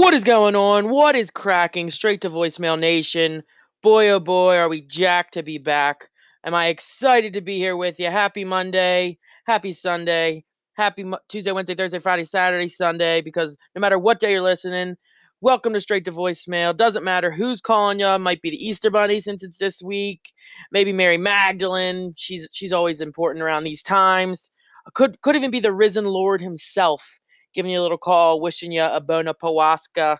What is going on? What is cracking? Straight to voicemail nation. Boy, oh boy, are we jacked to be back. Am I excited to be here with you? Happy Monday, happy Sunday, happy Mo- Tuesday, Wednesday, Thursday, Friday, Saturday, Sunday, because no matter what day you're listening, welcome to Straight to Voicemail. Doesn't matter who's calling you. Might be the Easter Bunny since it's this week. Maybe Mary Magdalene. She's she's always important around these times. Could could even be the risen Lord himself giving you a little call, wishing you a bona pawaska,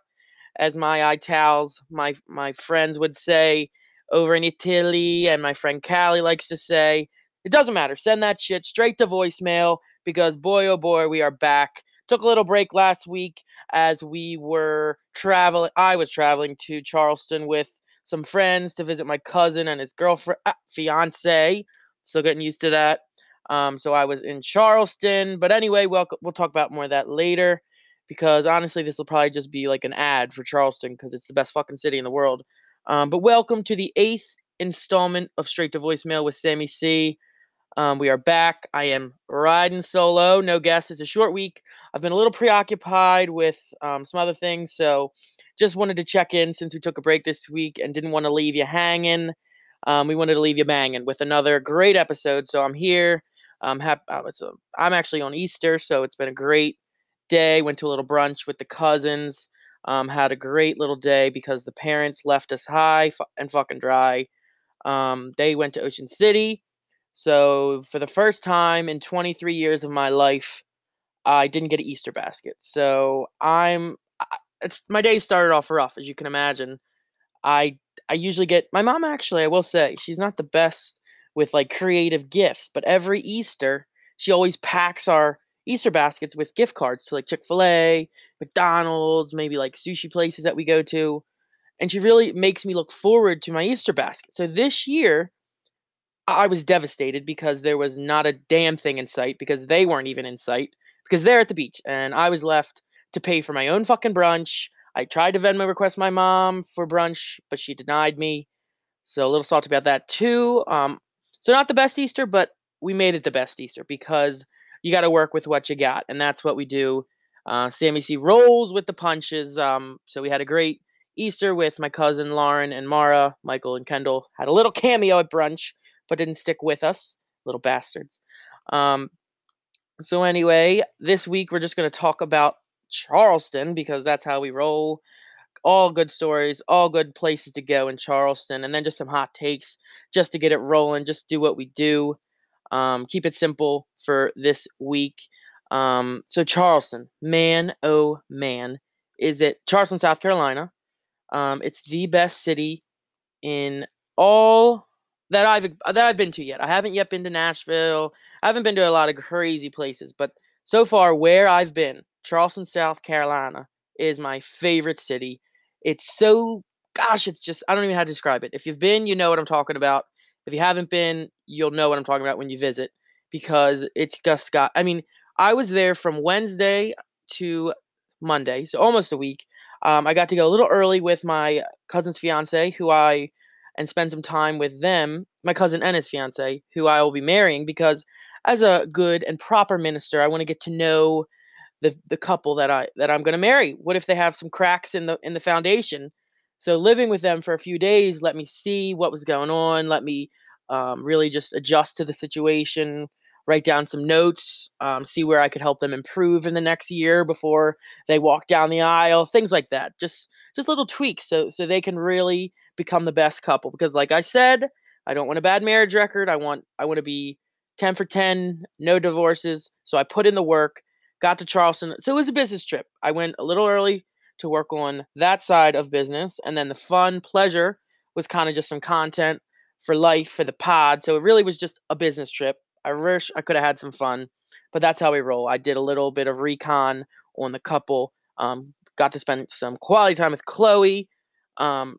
as my Itals, my my friends would say over in Italy, and my friend Callie likes to say. It doesn't matter. Send that shit straight to voicemail because boy oh boy, we are back. Took a little break last week as we were traveling. I was traveling to Charleston with some friends to visit my cousin and his girlfriend, ah, fiance. Still getting used to that. Um, so I was in Charleston. But anyway, we'll, we'll talk about more of that later because honestly, this will probably just be like an ad for Charleston because it's the best fucking city in the world. Um, but welcome to the eighth installment of Straight to Voicemail with Sammy C. Um, we are back. I am riding solo, no guests. It's a short week. I've been a little preoccupied with um, some other things, so just wanted to check in since we took a break this week and didn't want to leave you hanging. Um, we wanted to leave you banging with another great episode, so I'm here. I'm happy. Uh, it's a, I'm actually on Easter, so it's been a great day. Went to a little brunch with the cousins. Um, had a great little day because the parents left us high and fucking dry. Um, they went to Ocean City. So for the first time in 23 years of my life, I didn't get an Easter basket. So I'm it's my day started off rough as you can imagine. I I usually get my mom actually, I will say, she's not the best with like creative gifts. But every Easter, she always packs our Easter baskets with gift cards to like Chick fil A, McDonald's, maybe like sushi places that we go to. And she really makes me look forward to my Easter basket. So this year, I was devastated because there was not a damn thing in sight because they weren't even in sight because they're at the beach and I was left to pay for my own fucking brunch. I tried to Venmo request my mom for brunch, but she denied me. So a little salty about that too. Um, so not the best Easter, but we made it the best Easter because you got to work with what you got, and that's what we do. Uh, Sammy C rolls with the punches. Um, so we had a great Easter with my cousin Lauren and Mara. Michael and Kendall had a little cameo at brunch, but didn't stick with us, little bastards. Um, so anyway, this week we're just going to talk about Charleston because that's how we roll all good stories, all good places to go in Charleston, and then just some hot takes just to get it rolling. Just do what we do. Um, keep it simple for this week. Um, so Charleston, man, oh man, is it Charleston, South Carolina? Um, it's the best city in all that I've that I've been to yet. I haven't yet been to Nashville. I haven't been to a lot of crazy places, but so far where I've been, Charleston, South Carolina is my favorite city. It's so gosh, it's just I don't even know how to describe it. If you've been, you know what I'm talking about. If you haven't been, you'll know what I'm talking about when you visit because it's just got I mean, I was there from Wednesday to Monday, so almost a week. Um, I got to go a little early with my cousin's fiance, who I and spend some time with them, my cousin and his fiance, who I will be marrying, because as a good and proper minister, I want to get to know the the couple that I that I'm going to marry. What if they have some cracks in the in the foundation? So living with them for a few days let me see what was going on. Let me um, really just adjust to the situation, write down some notes, um, see where I could help them improve in the next year before they walk down the aisle, things like that. Just just little tweaks so so they can really become the best couple. Because like I said, I don't want a bad marriage record. I want I want to be 10 for 10, no divorces. So I put in the work got to Charleston. So it was a business trip. I went a little early to work on that side of business. And then the fun, pleasure was kind of just some content for life for the pod. So it really was just a business trip. I wish I could have had some fun, but that's how we roll. I did a little bit of recon on the couple. Um, got to spend some quality time with Chloe. Um,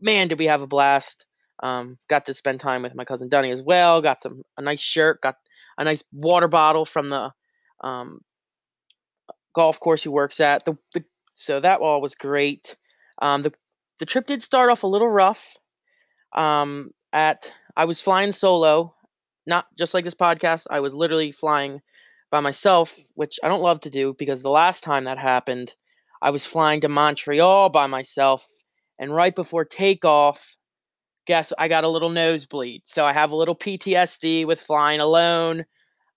man, did we have a blast. Um, got to spend time with my cousin Dunny as well. Got some a nice shirt. Got a nice water bottle from the um, golf course he works at. The, the so that all was great. Um, the the trip did start off a little rough. Um, at I was flying solo, not just like this podcast. I was literally flying by myself, which I don't love to do because the last time that happened, I was flying to Montreal by myself, and right before takeoff, guess I got a little nosebleed. So I have a little PTSD with flying alone.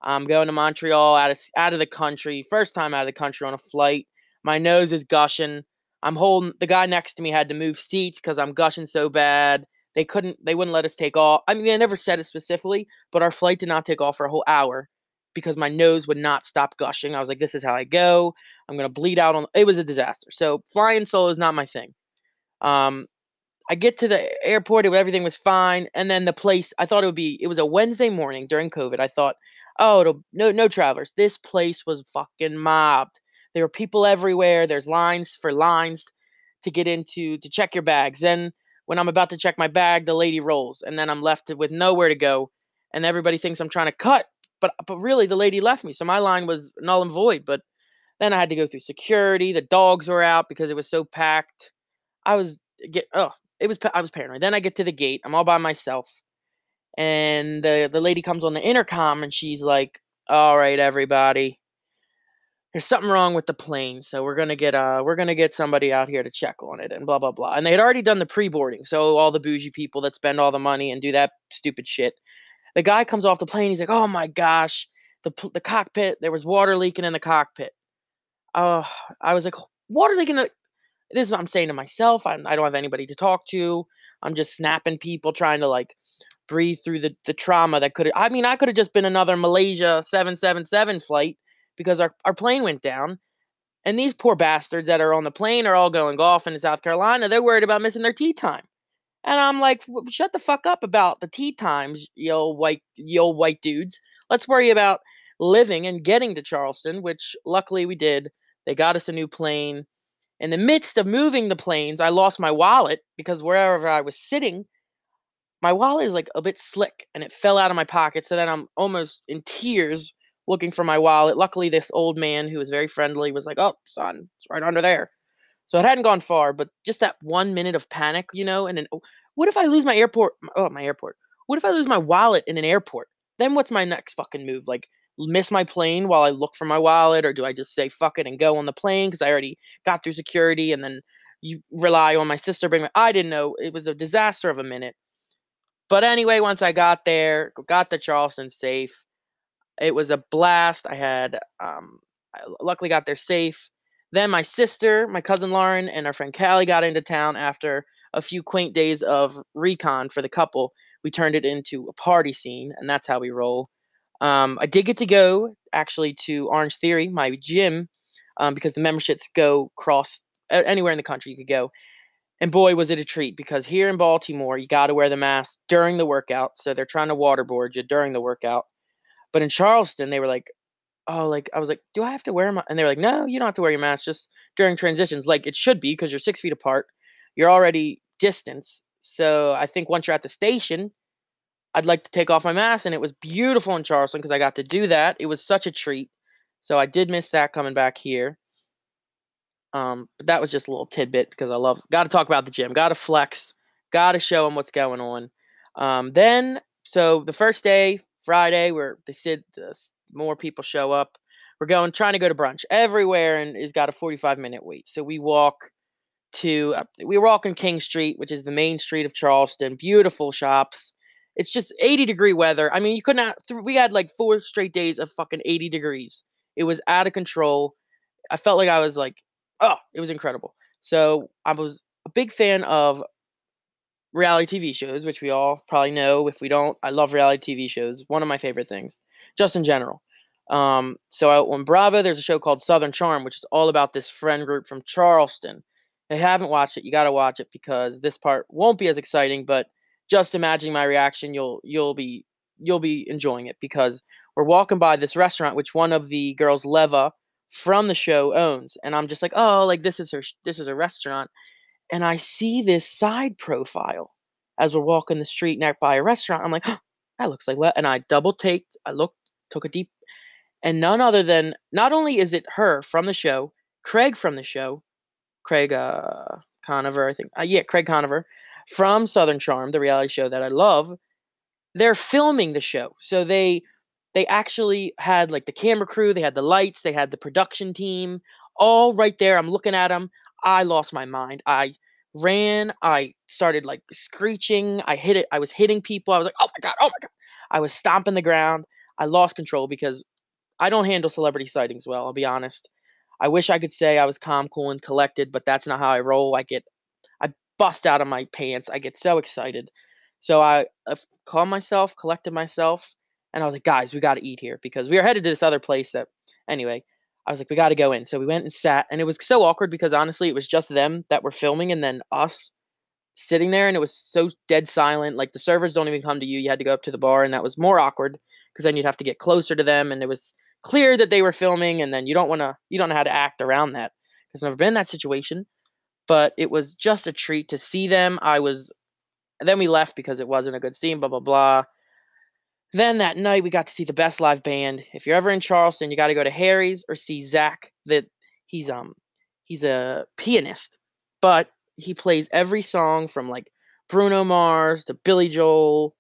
I'm going to Montreal out of out of the country, first time out of the country on a flight. My nose is gushing. I'm holding the guy next to me had to move seats because I'm gushing so bad. They couldn't they wouldn't let us take off. I mean they never said it specifically, but our flight did not take off for a whole hour because my nose would not stop gushing. I was like, this is how I go. I'm gonna bleed out on it was a disaster. So flying solo is not my thing. Um I get to the airport, everything was fine, and then the place I thought it would be it was a Wednesday morning during COVID. I thought, oh, no no travelers. This place was fucking mobbed. There were people everywhere. There's lines for lines to get into to check your bags. Then when I'm about to check my bag, the lady rolls, and then I'm left with nowhere to go, and everybody thinks I'm trying to cut, but but really the lady left me, so my line was null and void. But then I had to go through security. The dogs were out because it was so packed. I was get oh it was I was paranoid. Then I get to the gate. I'm all by myself, and the the lady comes on the intercom and she's like, "All right, everybody." There's something wrong with the plane, so we're gonna get uh we're gonna get somebody out here to check on it and blah blah blah. And they had already done the pre-boarding, so all the bougie people that spend all the money and do that stupid shit. The guy comes off the plane, he's like, "Oh my gosh, the the cockpit, there was water leaking in the cockpit." Oh, I was like, "Water leaking in the this is what I'm saying to myself. I'm, I don't have anybody to talk to. I'm just snapping people, trying to like breathe through the, the trauma that could I mean, I could have just been another Malaysia 777 flight because our, our plane went down. And these poor bastards that are on the plane are all going golfing in South Carolina. They're worried about missing their tee time. And I'm like, shut the fuck up about the tee times, old white, old white dudes. Let's worry about living and getting to Charleston, which luckily we did. They got us a new plane. In the midst of moving the planes, I lost my wallet because wherever I was sitting, my wallet is like a bit slick and it fell out of my pocket. So then I'm almost in tears looking for my wallet. Luckily, this old man who was very friendly was like, Oh, son, it's right under there. So it hadn't gone far, but just that one minute of panic, you know, and then oh, what if I lose my airport? Oh, my airport. What if I lose my wallet in an airport? Then what's my next fucking move? Like, miss my plane while I look for my wallet, or do I just say fuck it and go on the plane because I already got through security and then you rely on my sister bring my I didn't know it was a disaster of a minute. But anyway, once I got there, got to Charleston safe. It was a blast. I had um I luckily got there safe. Then my sister, my cousin Lauren, and our friend Callie got into town after a few quaint days of recon for the couple. We turned it into a party scene, and that's how we roll. Um, I did get to go actually to Orangetheory, my gym, um, because the memberships go cross anywhere in the country you could go. And boy, was it a treat because here in Baltimore, you got to wear the mask during the workout. So they're trying to waterboard you during the workout. But in Charleston, they were like, oh, like, I was like, do I have to wear my? And they were like, no, you don't have to wear your mask just during transitions. Like it should be because you're six feet apart. You're already distance. So I think once you're at the station, I'd like to take off my mask. And it was beautiful in Charleston because I got to do that. It was such a treat. So I did miss that coming back here. Um, but that was just a little tidbit because I love, got to talk about the gym, got to flex, got to show them what's going on. Um, then, so the first day, Friday, where they said uh, more people show up. We're going, trying to go to brunch everywhere, and it's got a 45 minute wait. So we walk to, uh, we walk on King Street, which is the main street of Charleston. Beautiful shops. It's just 80 degree weather. I mean, you could not, we had like four straight days of fucking 80 degrees. It was out of control. I felt like I was like, oh, it was incredible. So I was a big fan of reality TV shows, which we all probably know. If we don't, I love reality TV shows. One of my favorite things, just in general. Um, so I, on Bravo, there's a show called Southern Charm, which is all about this friend group from Charleston. If you haven't watched it, you got to watch it because this part won't be as exciting, but just imagining my reaction, you'll you'll be you'll be enjoying it because we're walking by this restaurant which one of the girls Leva from the show owns and I'm just like, "Oh, like this is her this is a restaurant." And I see this side profile as we're walking the street next by a restaurant. I'm like, oh, "That looks like Le-. and I double taked, I looked, took a deep and none other than not only is it her from the show, Craig from the show, Craig uh Conover, I think. Uh, yeah, Craig Conover from Southern Charm, the reality show that I love, they're filming the show. So they they actually had like the camera crew, they had the lights, they had the production team, all right there. I'm looking at them. I lost my mind. I ran. I started like screeching. I hit it. I was hitting people. I was like, oh my God, oh my God. I was stomping the ground. I lost control because I don't handle celebrity sightings well, I'll be honest. I wish I could say I was calm, cool, and collected, but that's not how I roll. I get, I bust out of my pants. I get so excited. So I, I calmed myself, collected myself, and I was like, guys, we got to eat here because we were headed to this other place that, anyway, I was like, we got to go in. So we went and sat, and it was so awkward because honestly, it was just them that were filming and then us sitting there, and it was so dead silent. Like the servers don't even come to you. You had to go up to the bar, and that was more awkward because then you'd have to get closer to them, and it was clear that they were filming, and then you don't want to, you don't know how to act around that because I've never been in that situation. But it was just a treat to see them. I was, and then we left because it wasn't a good scene. Blah blah blah. Then that night we got to see the best live band. If you're ever in Charleston, you got to go to Harry's or see Zach. That he's um he's a pianist, but he plays every song from like Bruno Mars to Billy Joel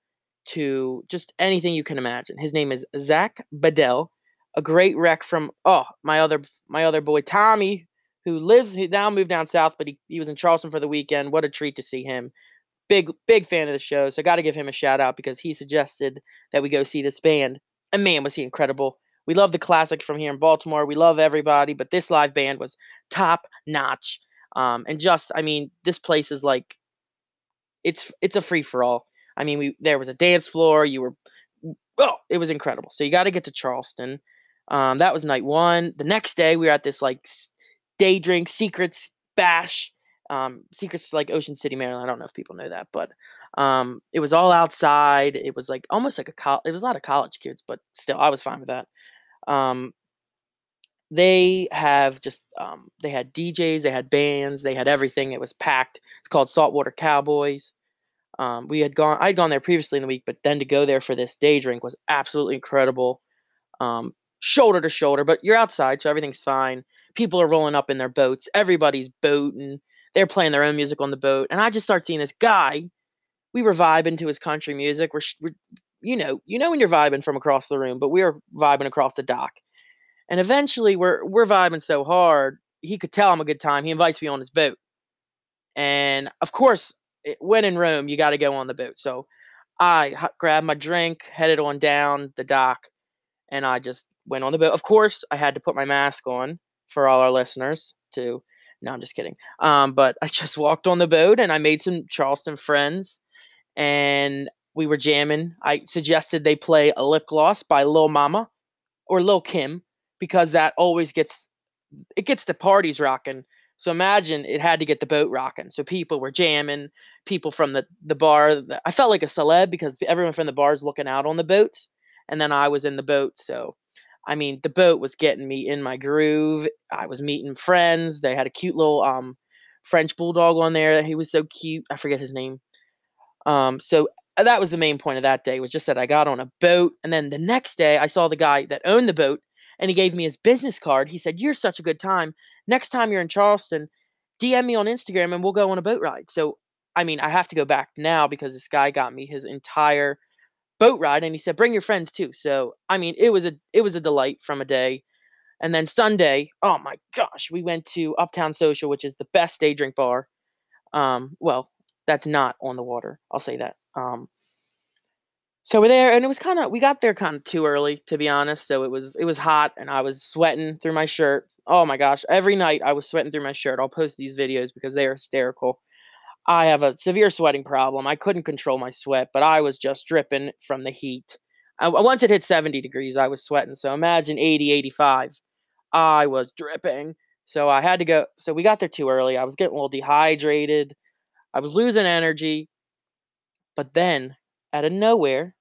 to just anything you can imagine. His name is Zach Bedell, a great rec from oh my other my other boy Tommy, who lives now moved down south, but he, he was in Charleston for the weekend. What a treat to see him big big fan of the show, so I got to give him a shout out because he suggested that we go see this band. And man, was he incredible! We love the classics from here in Baltimore. We love everybody, but this live band was top notch. Um, and just, I mean, this place is like, it's it's a free for all. I mean, we there was a dance floor. You were, oh, it was incredible. So you got to get to Charleston. Um, that was night one. The next day, we were at this like day drink Seacrets bash um, Seacrets like Ocean City, Maryland. I don't know if people know that, but um, it was all outside. It was like almost like a college. It was a lot of college kids, but still, I was fine with that. Um, they have just um, they had DJs, they had bands, they had everything. It was packed. It's called Saltwater Cowboys. Um, we had gone. I'd gone there previously in the week, but then to go there for this day drink was absolutely incredible. Um, shoulder to shoulder, but you're outside, so everything's fine. People are rolling up in their boats. Everybody's boating they're playing their own music on the boat, and I just start seeing this guy. We were vibing to his country music. We're, we're you know, you know when you're vibing from across the room, but we are vibing across the dock. And eventually, we're we're vibing so hard, he could tell I'm a good time. He invites me on his boat, and of course, when in Rome, you got to go on the boat. So I grabbed my drink, headed on down the dock, and I just went on the boat. Of course, I had to put my mask on for all our listeners to no, I'm just kidding. Um, but I just walked on the boat and I made some Charleston friends and we were jamming. I suggested they play a lip gloss by Lil Mama or Lil Kim because that always gets it gets the parties rocking. So imagine it had to get the boat rocking. So people were jamming, people from the the bar. I felt like a celeb because everyone from the bar is looking out on the boats, and then I was in the boat. So I mean, the boat was getting me in my groove. I was meeting friends. They had a cute little um, French bulldog on there. He was so cute. I forget his name. Um, so uh, that was the main point of that day was just that I got on a boat, and then the next day I saw the guy that owned the boat, and he gave me his business card. He said, "You're such a good time. Next time you're in Charleston, DM me on Instagram, and we'll go on a boat ride." So I mean, I have to go back now because this guy got me his entire boat ride and he said bring your friends too. So i mean it was a it was a delight from a day. And then sunday oh my gosh we went to uptown social which is the best day drink bar. Um well that's not on the water i'll say that. Um so we're there and it was kind of we got there kind of too early to be honest. So it was it was hot and i was sweating through my shirt. Oh my gosh every night i was sweating through my shirt. I'll post these videos because they are hysterical I have a severe sweating problem. I couldn't control my sweat, but I was just dripping from the heat. Uh, I, once it hit 70 degrees, I was sweating. So imagine 80, 85. I was dripping. So I had to go. So we got there too early. I was getting a little dehydrated. I was losing energy. But then, out of nowhere,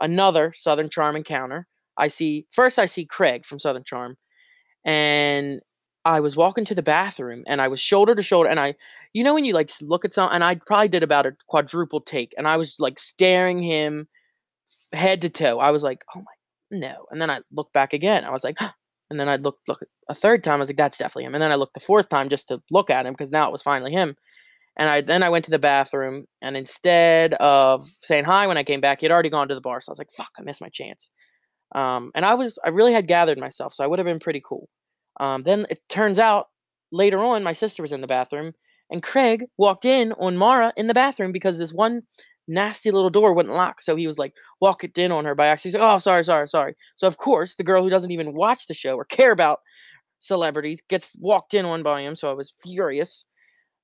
another Southern Charm encounter. I see, first, I see Craig from Southern Charm. And I was walking to the bathroom and I was shoulder to shoulder and I you know when you like look at something and I probably did about a quadruple take and I was like staring him head to toe. I was like, "Oh my no." And then I looked back again. I was like, and then I looked look a third time. I was like, "That's definitely him." And then I looked the fourth time just to look at him because now it was finally him. And I then I went to the bathroom and instead of saying hi when I came back, he had already gone to the bar. So I was like, "Fuck, I missed my chance." Um, and I was I really had gathered myself, so I would have been pretty cool. Um, then it turns out later on, my sister was in the bathroom, and Craig walked in on Mara in the bathroom because this one nasty little door wouldn't lock. So he was like walking in on her by accident. Like, oh, sorry, sorry, sorry. So of course, the girl who doesn't even watch the show or care about celebrities gets walked in on by him. So I was furious.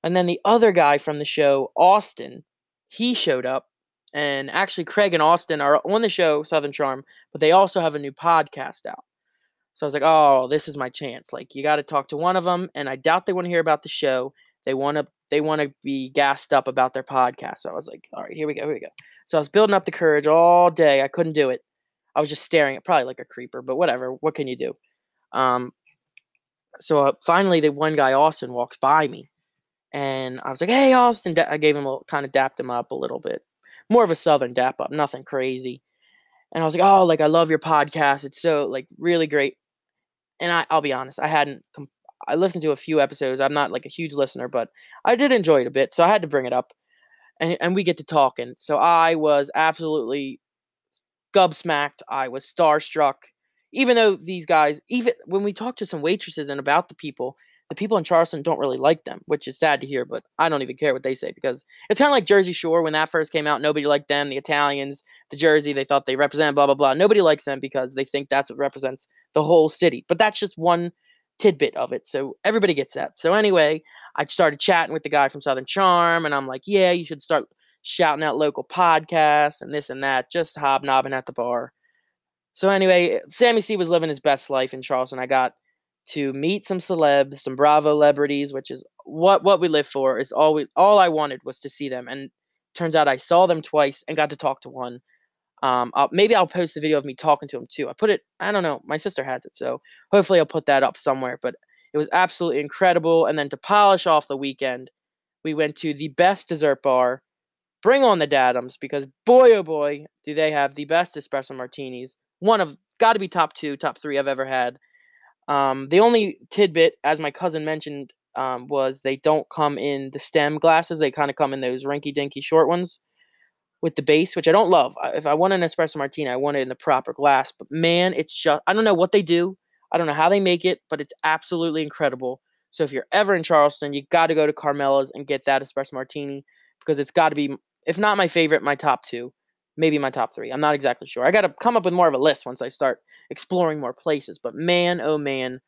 And then the other guy from the show, Austin, he showed up. And actually, Craig and Austin are on the show, Southern Charm, but they also have a new podcast out. So I was like, oh, this is my chance. Like, you got to talk to one of them. And I doubt they want to hear about the show. They want to they want to be gassed up about their podcast. So I was like, all right, here we go, here we go. So I was building up the courage all day. I couldn't do it. I was just staring at probably like a creeper, but whatever. What can you do? Um, so uh, finally, the one guy, Austin, walks by me, and I was like, "Hey, Austin!" I gave him a little, kind of dapped him up a little bit, more of a southern dap up, nothing crazy. And I was like, "Oh, like I love your podcast. It's so like really great." And I, I'll be honest, I hadn't com- I listened to a few episodes. I'm not like a huge listener, but I did enjoy it a bit, so I had to bring it up. And and we get to talking. So I was absolutely gobsmacked. I was starstruck. Even though these guys, even when we talk to some waitresses and about the people, the people in Charleston don't really like them, which is sad to hear, but I don't even care what they say because it's kind of like Jersey Shore when that first came out. Nobody liked them. The Italians, the Jersey, they thought they represent blah, blah, blah. Nobody likes them because they think that's what represents the whole city. But that's just one tidbit of it. So everybody gets that. So anyway, I started chatting with the guy from Southern Charm, and I'm like, yeah, you should start shouting out local podcasts and this and that, just hobnobbing at the bar. So anyway, Sammy C was living his best life in Charleston. I got to meet some celebs, some Bravo celebrities, which is what what we live for. Is all we all I wanted was to see them, and turns out I saw them twice and got to talk to one. Um, I'll, maybe I'll post a video of me talking to him too. I put it, I don't know, my sister has it, so hopefully I'll put that up somewhere. But it was absolutely incredible. And then to polish off the weekend, we went to the best dessert bar. Bring on the Dadums because boy oh boy, do they have the best espresso martinis. One of got to be top two, top three I've ever had. Um, the only tidbit, as my cousin mentioned, um, was they don't come in the stem glasses. They kind of come in those rinky dinky short ones with the base, which I don't love. If I want an espresso martini, I want it in the proper glass. But man, it's just I don't know what they do. I don't know how they make it, but it's absolutely incredible. So if you're ever in Charleston, you got to go to Carmella's and get that espresso martini because it's got to be, if not my favorite, my top two, maybe my top three. I'm not exactly sure. I got to come up with more of a list once I start exploring more places. But man, oh man,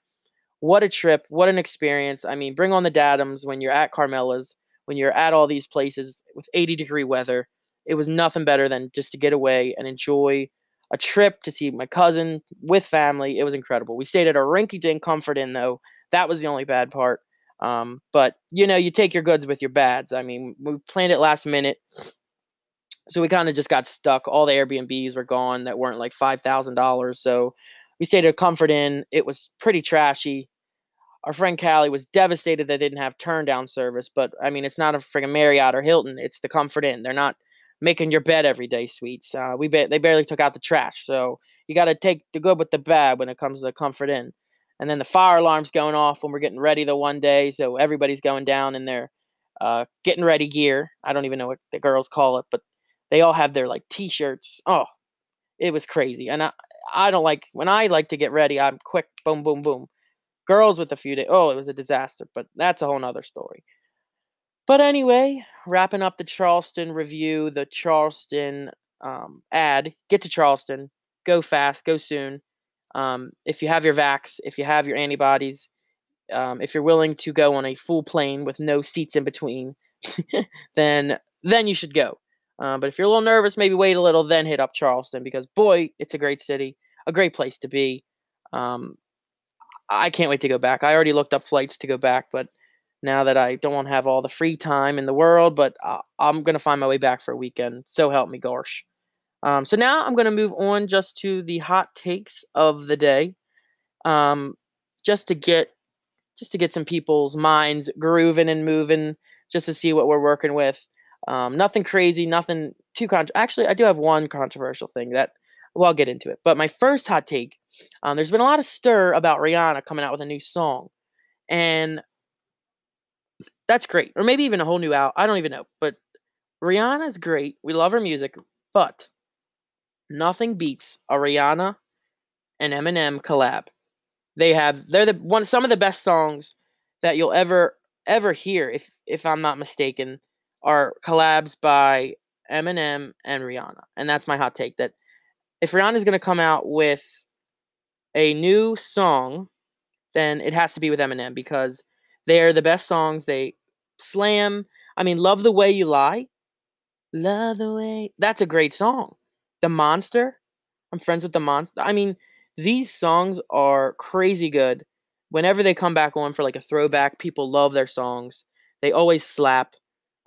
what a trip! What an experience! I mean, bring on the Dadums when you're at Carmella's, when you're at all these places with 80 degree weather it was nothing better than just to get away and enjoy a trip to see my cousin with family. It was incredible. We stayed at a rinky dink comfort inn, though. That was the only bad part. Um, but you know, you take your goods with your bads. I mean, we planned it last minute, so we kind of just got stuck. All the Airbnbs were gone that weren't like five thousand dollars. So we stayed at comfort inn. It was pretty trashy. Our friend Callie was devastated they didn't have turn down service, but I mean, it's not a friggin' Marriott or Hilton. It's the Comfort Inn. They're not making your bed every day sweets. Uh, we ba- they barely took out the trash, so you got to take the good with the bad when it comes to the Comfort Inn. And then the fire alarm's going off when we're getting ready the one day, so everybody's going down in their uh, getting ready gear. I don't even know what the girls call it, but they all have their like t-shirts. Oh, it was crazy, and I I don't like when I like to get ready. I'm quick, boom, boom, boom. Girls with a few days. Oh, it was a disaster, but that's a whole nother story. But anyway, wrapping up the Charleston review, the Charleston um, ad. Get to Charleston. Go fast. Go soon. Um, if you have your vax, if you have your antibodies, um, if you're willing to go on a full plane with no seats in between, then then you should go. Uh, but if you're a little nervous, maybe wait a little, then hit up Charleston because boy, it's a great city, a great place to be. Um, I can't wait to go back. I already looked up flights to go back, but now that I don't want to have all the free time in the world, but uh, I'm going to find my way back for a weekend. So help me, gosh. Um, so now I'm going to move on just to the hot takes of the day, um, just to get just to get some people's minds grooving and moving, just to see what we're working with. Um, nothing crazy, nothing too con. Actually, I do have one controversial thing that well, I'll get into it. But my first hot take, um, there's been a lot of stir about Rihanna coming out with a new song, and that's great. Or maybe even a whole new out. I don't even know. But Rihanna's great. We love her music, but nothing beats a Rihanna and Eminem collab. They have they're the one some of the best songs that you'll ever ever hear if if I'm not mistaken are collabs by Eminem and Rihanna. And that's my hot take that if Rihanna is going to come out with a new song, then it has to be with Eminem because they're the best songs. They slam. I mean, Love the Way You Lie. Love the Way. That's a great song. The Monster. I'm friends with the Monster. I mean, these songs are crazy good. Whenever they come back on for like a throwback, people love their songs. They always slap.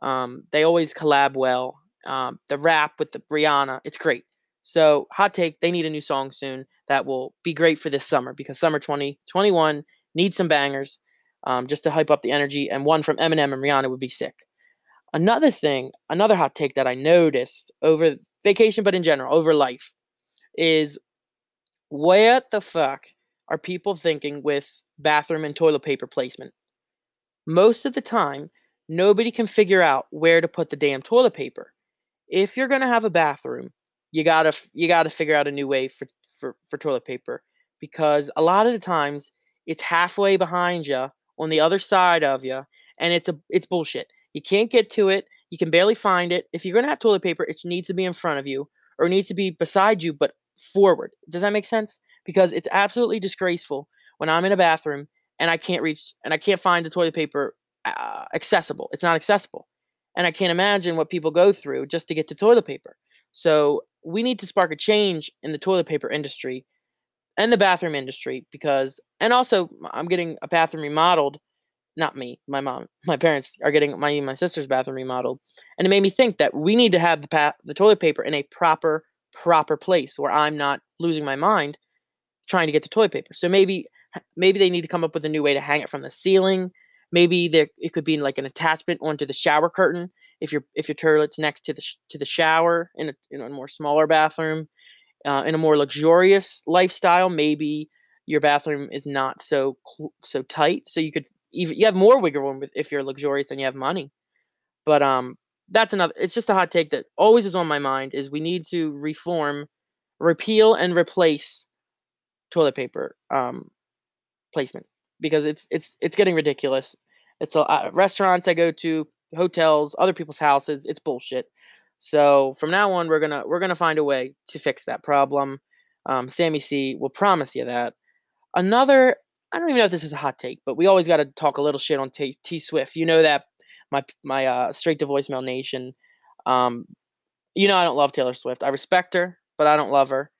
Um, they always collab well. Um, the rap with the Rihanna, it's great. So, hot take, they need a new song soon that will be great for this summer because summer 2021 needs some bangers um, just to hype up the energy. And one from Eminem and Rihanna would be sick. Another thing, another hot take that I noticed over vacation, but in general, over life, is what the fuck are people thinking with bathroom and toilet paper placement? Most of the time, nobody can figure out where to put the damn toilet paper. If you're gonna have a bathroom, you gotta you gotta figure out a new way for for, for toilet paper because a lot of the times it's halfway behind you on the other side of you, and it's a it's bullshit. You can't get to it. You can barely find it. If you're gonna have toilet paper, it needs to be in front of you or needs to be beside you, but forward. Does that make sense? Because it's absolutely disgraceful when I'm in a bathroom and I can't reach and I can't find the toilet paper uh, accessible. It's not accessible, and I can't imagine what people go through just to get to toilet paper. So we need to spark a change in the toilet paper industry and the bathroom industry because and also I'm getting a bathroom remodeled. Not me, my mom, my parents are getting my my sister's bathroom remodeled, and it made me think that we need to have the pa- the toilet paper in a proper proper place where I'm not losing my mind trying to get to toilet paper. So maybe maybe they need to come up with a new way to hang it from the ceiling. Maybe there it could be like an attachment onto the shower curtain if your if your toilet's next to the sh- to the shower in a in a more smaller bathroom uh, in a more luxurious lifestyle, maybe your bathroom is not so so tight, so you could even you have more wiggle room with, if you're luxurious and you have money. But um, that's another. It's just a hot take that always is on my mind. Is we need to reform, repeal, and replace toilet paper um, placement because it's it's it's getting ridiculous. It's a uh, restaurants I go to, hotels, other people's houses. It's bullshit. So from now on, we're gonna we're gonna find a way to fix that problem. Um, Sammy C will promise you that. Another, I don't even know if this is a hot take, but we always got to talk a little shit on T, T Swift. You know that my my uh, straight to voicemail nation. Um, you know I don't love Taylor Swift. I respect her, but I don't love her.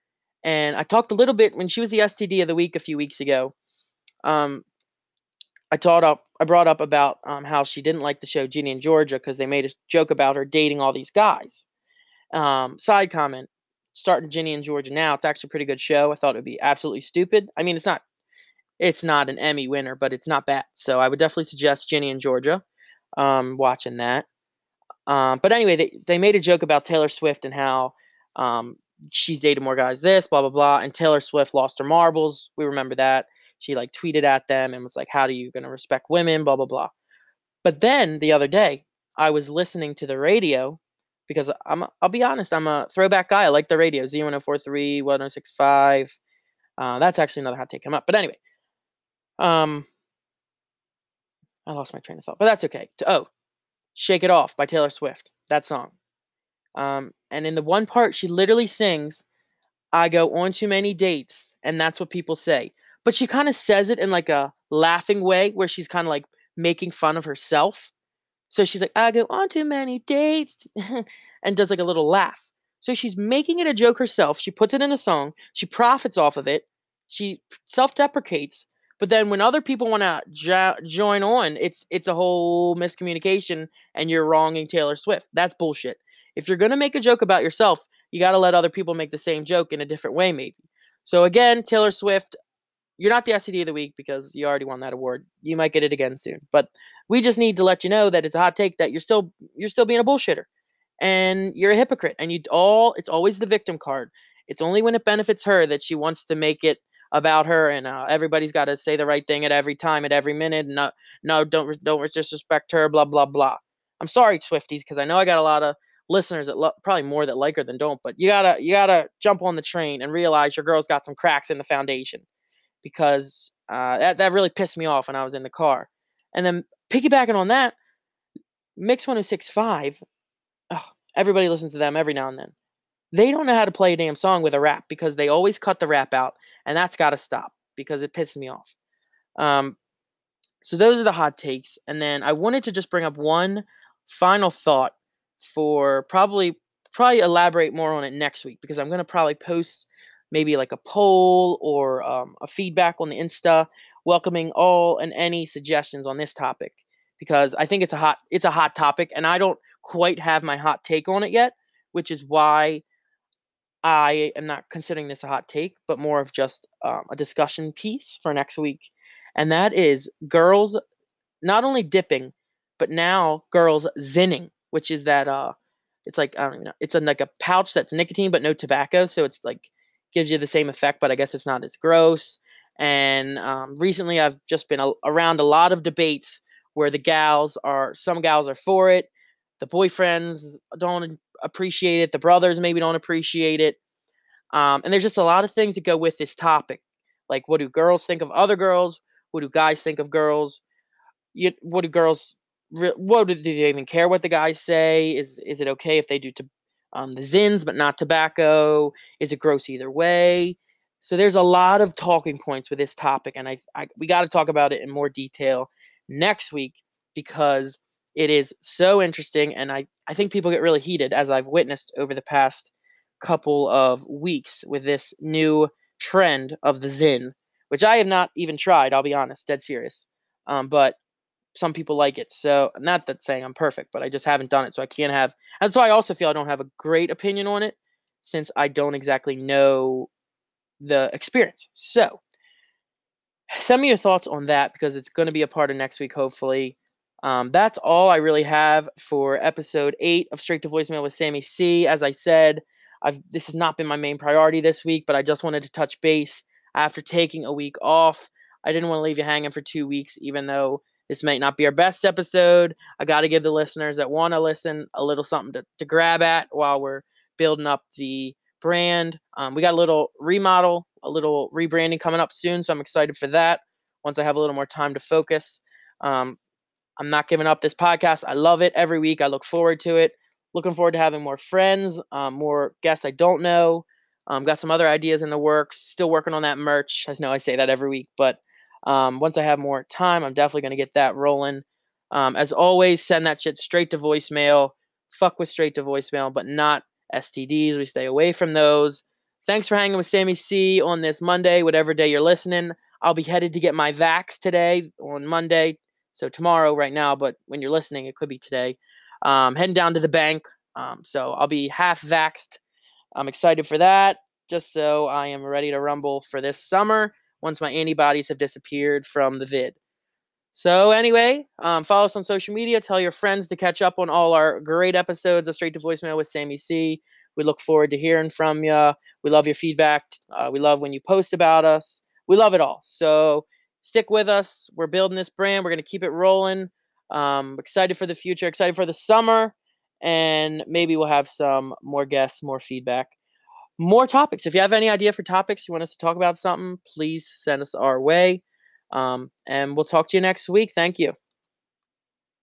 And I talked a little bit when she was the STD of the week a few weeks ago. Um, I taught up I brought up about um, how she didn't like the show Ginny and Georgia because they made a joke about her dating all these guys. Um, side comment: starting Ginny and Georgia now. It's actually a pretty good show. I thought it would be absolutely stupid. I mean, it's not it's not an Emmy winner, but it's not bad. So I would definitely suggest Ginny and Georgia. Um, watching that. Um, but anyway, they they made a joke about Taylor Swift and how um, she's dated more guys. This blah blah blah, and Taylor Swift lost her marbles. We remember that she like tweeted at them and was like, "How do you gonna respect women?" Blah blah blah. But then the other day, I was listening to the radio because I'm I'll be honest, I'm a throwback guy. I like the radio, Z1043, 1065. Uh, that's actually another hot take come up. But anyway, um, I lost my train of thought, but that's okay. Oh, "Shake It Off" by Taylor Swift. That song. Um, and in the one part, she literally sings, "I go on too many dates," and that's what people say but she kind of says it in like a laughing way where she's kind of like making fun of herself. So she's like, I go on too many dates and does like a little laugh. So she's making it a joke herself. She puts it in a song. She profits off of it. She self deprecates. But then when other people want to jo- join on, it's it's a whole miscommunication and you're wronging Taylor Swift. That's bullshit. If you're going to make a joke about yourself, you got to let other people make the same joke in a different way maybe. So again, Taylor Swift, you're not the STD of the week because you already won that award. You might get it again soon. But we just need to let you know that it's a hot take that you're still you're still being a bullshitter. And you're a hypocrite. And you all it's always the victim card. It's only when it benefits her that she wants to make it about her and uh, everybody's got to say the right thing at every time at every minute no no don't don't disrespect her blah blah blah i'm sorry swifties because i know i got a lot of listeners that lo- probably more that like her than don't but you gotta you gotta jump on the train and realize your girl's got some cracks in the foundation because Uh, that that really pissed me off when I was in the car. And then piggybacking on that, Mix 1065, oh, everybody listens to them every now and then. They don't know how to play a damn song with a rap because they always cut the rap out, and that's got to stop because it pisses me off. Um, so those are the hot takes, and then I wanted to just bring up one final thought for probably probably elaborate more on it next week because I'm going to probably post maybe like a poll or um, a feedback on the Insta, welcoming all and any suggestions on this topic because I think it's a hot it's a hot topic and I don't quite have my hot take on it yet, which is why I am not considering this a hot take, but more of just um, a discussion piece for next week, and that is girls not only dipping, but now girls Zynning, which is that uh, it's like I don't know, it's a, like a pouch that's nicotine but no tobacco, so it's like gives you the same effect, but I guess it's not as gross. And um, recently, I've just been a- around a lot of debates where the gals are, some gals are for it, the boyfriends don't appreciate it, the brothers maybe don't appreciate it. Um, and there's just a lot of things that go with this topic. Like, what do girls think of other girls? What do guys think of girls? You, what do girls? What do, do they even care what the guys say? Is is it okay if they do to um, the Zyns but not tobacco? Is it gross either way? So there's a lot of talking points with this topic, and I, I we got to talk about it in more detail next week because it is so interesting, and I I think people get really heated as I've witnessed over the past couple of weeks with this new trend of the Zyn, which I have not even tried. I'll be honest, dead serious. Um, but some people like it. So not that saying I'm perfect, but I just haven't done it, so I can't have. That's why I also feel I don't have a great opinion on it, since I don't exactly know the experience. So send me your thoughts on that because it's going to be a part of next week, hopefully. Um, that's all I really have for episode eight of Straight to Voicemail with Sammy C. As I said, I've this has not been my main priority this week, but I just wanted to touch base after taking a week off. I didn't want to leave you hanging for two weeks, even though this might not be our best episode. I got to give the listeners that want to listen a little something to, to grab at while we're building up the brand. Um, we got a little remodel, a little rebranding coming up soon, so I'm excited for that once I have a little more time to focus. Um, I'm not giving up this podcast. I love it every week. I look forward to it. Looking forward to having more friends, um, more guests I don't know. Um, got some other ideas in the works. Still working on that merch. I know I say that every week, but um, once I have more time, I'm definitely going to get that rolling. Um, as always, send that shit straight to voicemail. Fuck with straight to voicemail, but not STDs. We stay away from those. Thanks for hanging with Sammy C on this Monday, whatever day you're listening. I'll be headed to get my vax today on Monday. So tomorrow, right now, but when you're listening, it could be today. Um, heading down to the bank. Um, so I'll be half vaxxed. I'm excited for that, just so I am ready to rumble for this summer once my antibodies have disappeared from the vid. So, anyway, um, follow us on social media. Tell your friends to catch up on all our great episodes of Straight to Voicemail with Sammy C. We look forward to hearing from you. We love your feedback. Uh, we love when you post about us. We love it all. So, stick with us. We're building this brand. We're going to keep it rolling. Um, excited for the future, excited for the summer, and maybe we'll have some more guests, more feedback more topics. If you have any idea for topics, you want us to talk about something, please send us our way. Um, and we'll talk to you next week. Thank you.